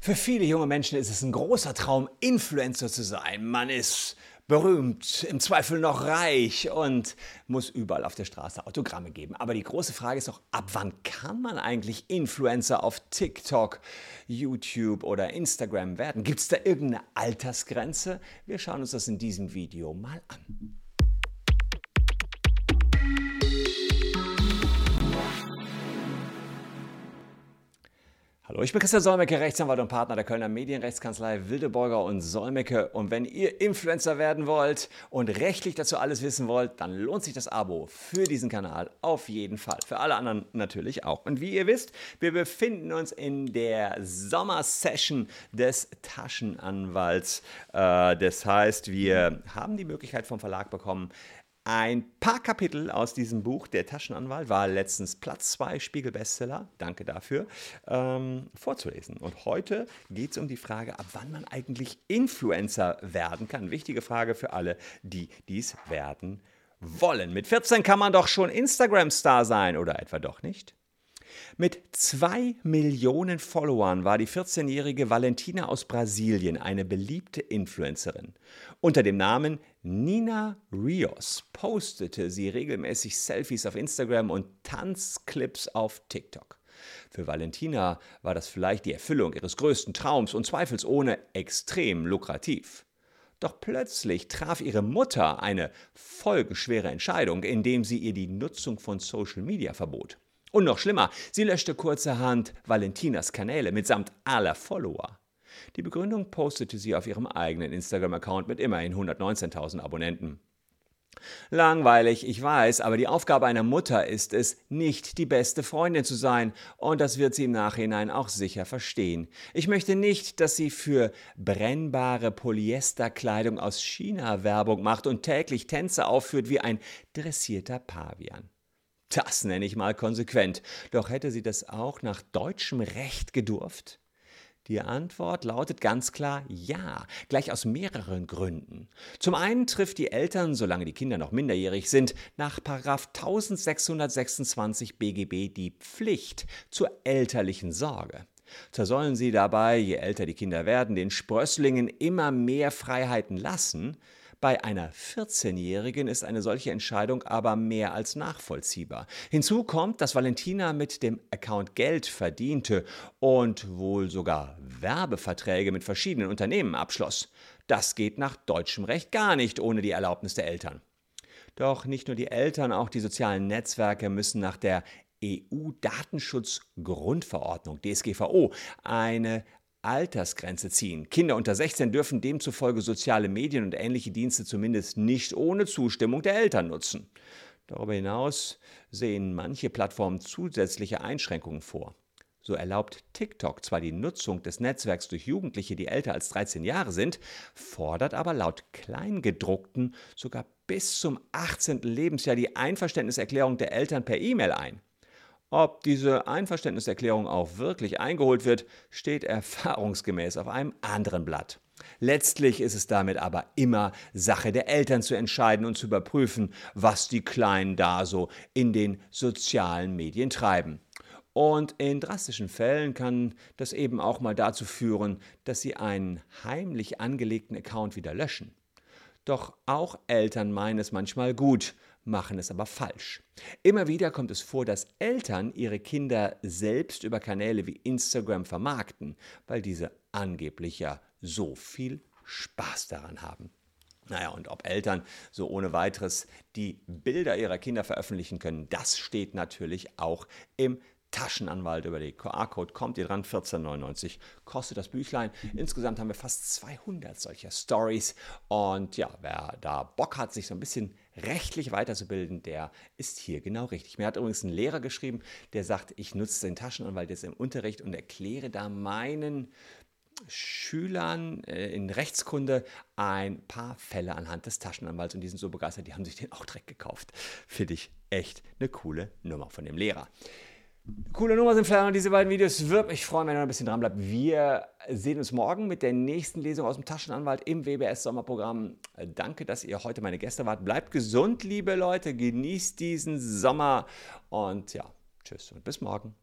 Für viele junge Menschen ist es ein großer Traum, Influencer zu sein. Man ist berühmt, im Zweifel noch reich und muss überall auf der Straße Autogramme geben. Aber die große Frage ist doch, ab wann kann man eigentlich Influencer auf TikTok, YouTube oder Instagram werden? Gibt es da irgendeine Altersgrenze? Wir schauen uns das in diesem Video mal an. Hallo, ich bin Christian Solmecke, Rechtsanwalt und Partner der Kölner Medienrechtskanzlei Wildeborger und Solmecke. Und wenn ihr Influencer werden wollt und rechtlich dazu alles wissen wollt, dann lohnt sich das Abo für diesen Kanal auf jeden Fall. Für alle anderen natürlich auch. Und wie ihr wisst, wir befinden uns in der Sommersession des Taschenanwalts. Äh, das heißt, wir haben die Möglichkeit vom Verlag bekommen, ein paar Kapitel aus diesem Buch, Der Taschenanwalt, war letztens Platz 2 Spiegel-Bestseller, danke dafür, ähm, vorzulesen. Und heute geht es um die Frage, ab wann man eigentlich Influencer werden kann. Wichtige Frage für alle, die dies werden wollen. Mit 14 kann man doch schon Instagram-Star sein, oder etwa doch nicht? Mit zwei Millionen Followern war die 14-jährige Valentina aus Brasilien eine beliebte Influencerin. Unter dem Namen Nina Rios postete sie regelmäßig Selfies auf Instagram und Tanzclips auf TikTok. Für Valentina war das vielleicht die Erfüllung ihres größten Traums und zweifelsohne extrem lukrativ. Doch plötzlich traf ihre Mutter eine folgenschwere Entscheidung, indem sie ihr die Nutzung von Social Media verbot. Und noch schlimmer, sie löschte kurzerhand Valentinas Kanäle mitsamt aller Follower. Die Begründung postete sie auf ihrem eigenen Instagram-Account mit immerhin 119.000 Abonnenten. Langweilig, ich weiß, aber die Aufgabe einer Mutter ist es, nicht die beste Freundin zu sein, und das wird sie im Nachhinein auch sicher verstehen. Ich möchte nicht, dass sie für brennbare Polyesterkleidung aus China Werbung macht und täglich Tänze aufführt wie ein dressierter Pavian. Das nenne ich mal konsequent. Doch hätte sie das auch nach deutschem Recht gedurft? Die Antwort lautet ganz klar ja, gleich aus mehreren Gründen. Zum einen trifft die Eltern, solange die Kinder noch minderjährig sind, nach 1626 BGB die Pflicht zur elterlichen Sorge. Zwar sollen sie dabei, je älter die Kinder werden, den Sprösslingen immer mehr Freiheiten lassen, bei einer 14-Jährigen ist eine solche Entscheidung aber mehr als nachvollziehbar. Hinzu kommt, dass Valentina mit dem Account Geld verdiente und wohl sogar Werbeverträge mit verschiedenen Unternehmen abschloss. Das geht nach deutschem Recht gar nicht ohne die Erlaubnis der Eltern. Doch nicht nur die Eltern, auch die sozialen Netzwerke müssen nach der EU-Datenschutzgrundverordnung DSGVO eine Altersgrenze ziehen. Kinder unter 16 dürfen demzufolge soziale Medien und ähnliche Dienste zumindest nicht ohne Zustimmung der Eltern nutzen. Darüber hinaus sehen manche Plattformen zusätzliche Einschränkungen vor. So erlaubt TikTok zwar die Nutzung des Netzwerks durch Jugendliche, die älter als 13 Jahre sind, fordert aber laut Kleingedruckten sogar bis zum 18. Lebensjahr die Einverständniserklärung der Eltern per E-Mail ein. Ob diese Einverständniserklärung auch wirklich eingeholt wird, steht erfahrungsgemäß auf einem anderen Blatt. Letztlich ist es damit aber immer Sache der Eltern zu entscheiden und zu überprüfen, was die Kleinen da so in den sozialen Medien treiben. Und in drastischen Fällen kann das eben auch mal dazu führen, dass sie einen heimlich angelegten Account wieder löschen. Doch auch Eltern meinen es manchmal gut, machen es aber falsch. Immer wieder kommt es vor, dass Eltern ihre Kinder selbst über Kanäle wie Instagram vermarkten, weil diese angeblich ja so viel Spaß daran haben. Naja, und ob Eltern so ohne weiteres die Bilder ihrer Kinder veröffentlichen können, das steht natürlich auch im Taschenanwalt über den QR-Code kommt ihr dran, 14,99 kostet das Büchlein. Insgesamt haben wir fast 200 solcher Stories und ja, wer da Bock hat, sich so ein bisschen rechtlich weiterzubilden, der ist hier genau richtig. Mir hat übrigens ein Lehrer geschrieben, der sagt, ich nutze den Taschenanwalt jetzt im Unterricht und erkläre da meinen Schülern äh, in Rechtskunde ein paar Fälle anhand des Taschenanwalts und die sind so begeistert, die haben sich den auch direkt gekauft. Finde ich echt eine coole Nummer von dem Lehrer. Coole Nummer sind vielleicht noch diese beiden Videos. Wirb, ich freue mich, wenn ihr noch ein bisschen dran bleibt. Wir sehen uns morgen mit der nächsten Lesung aus dem Taschenanwalt im WBS Sommerprogramm. Danke, dass ihr heute meine Gäste wart. Bleibt gesund, liebe Leute. Genießt diesen Sommer. Und ja, tschüss und bis morgen.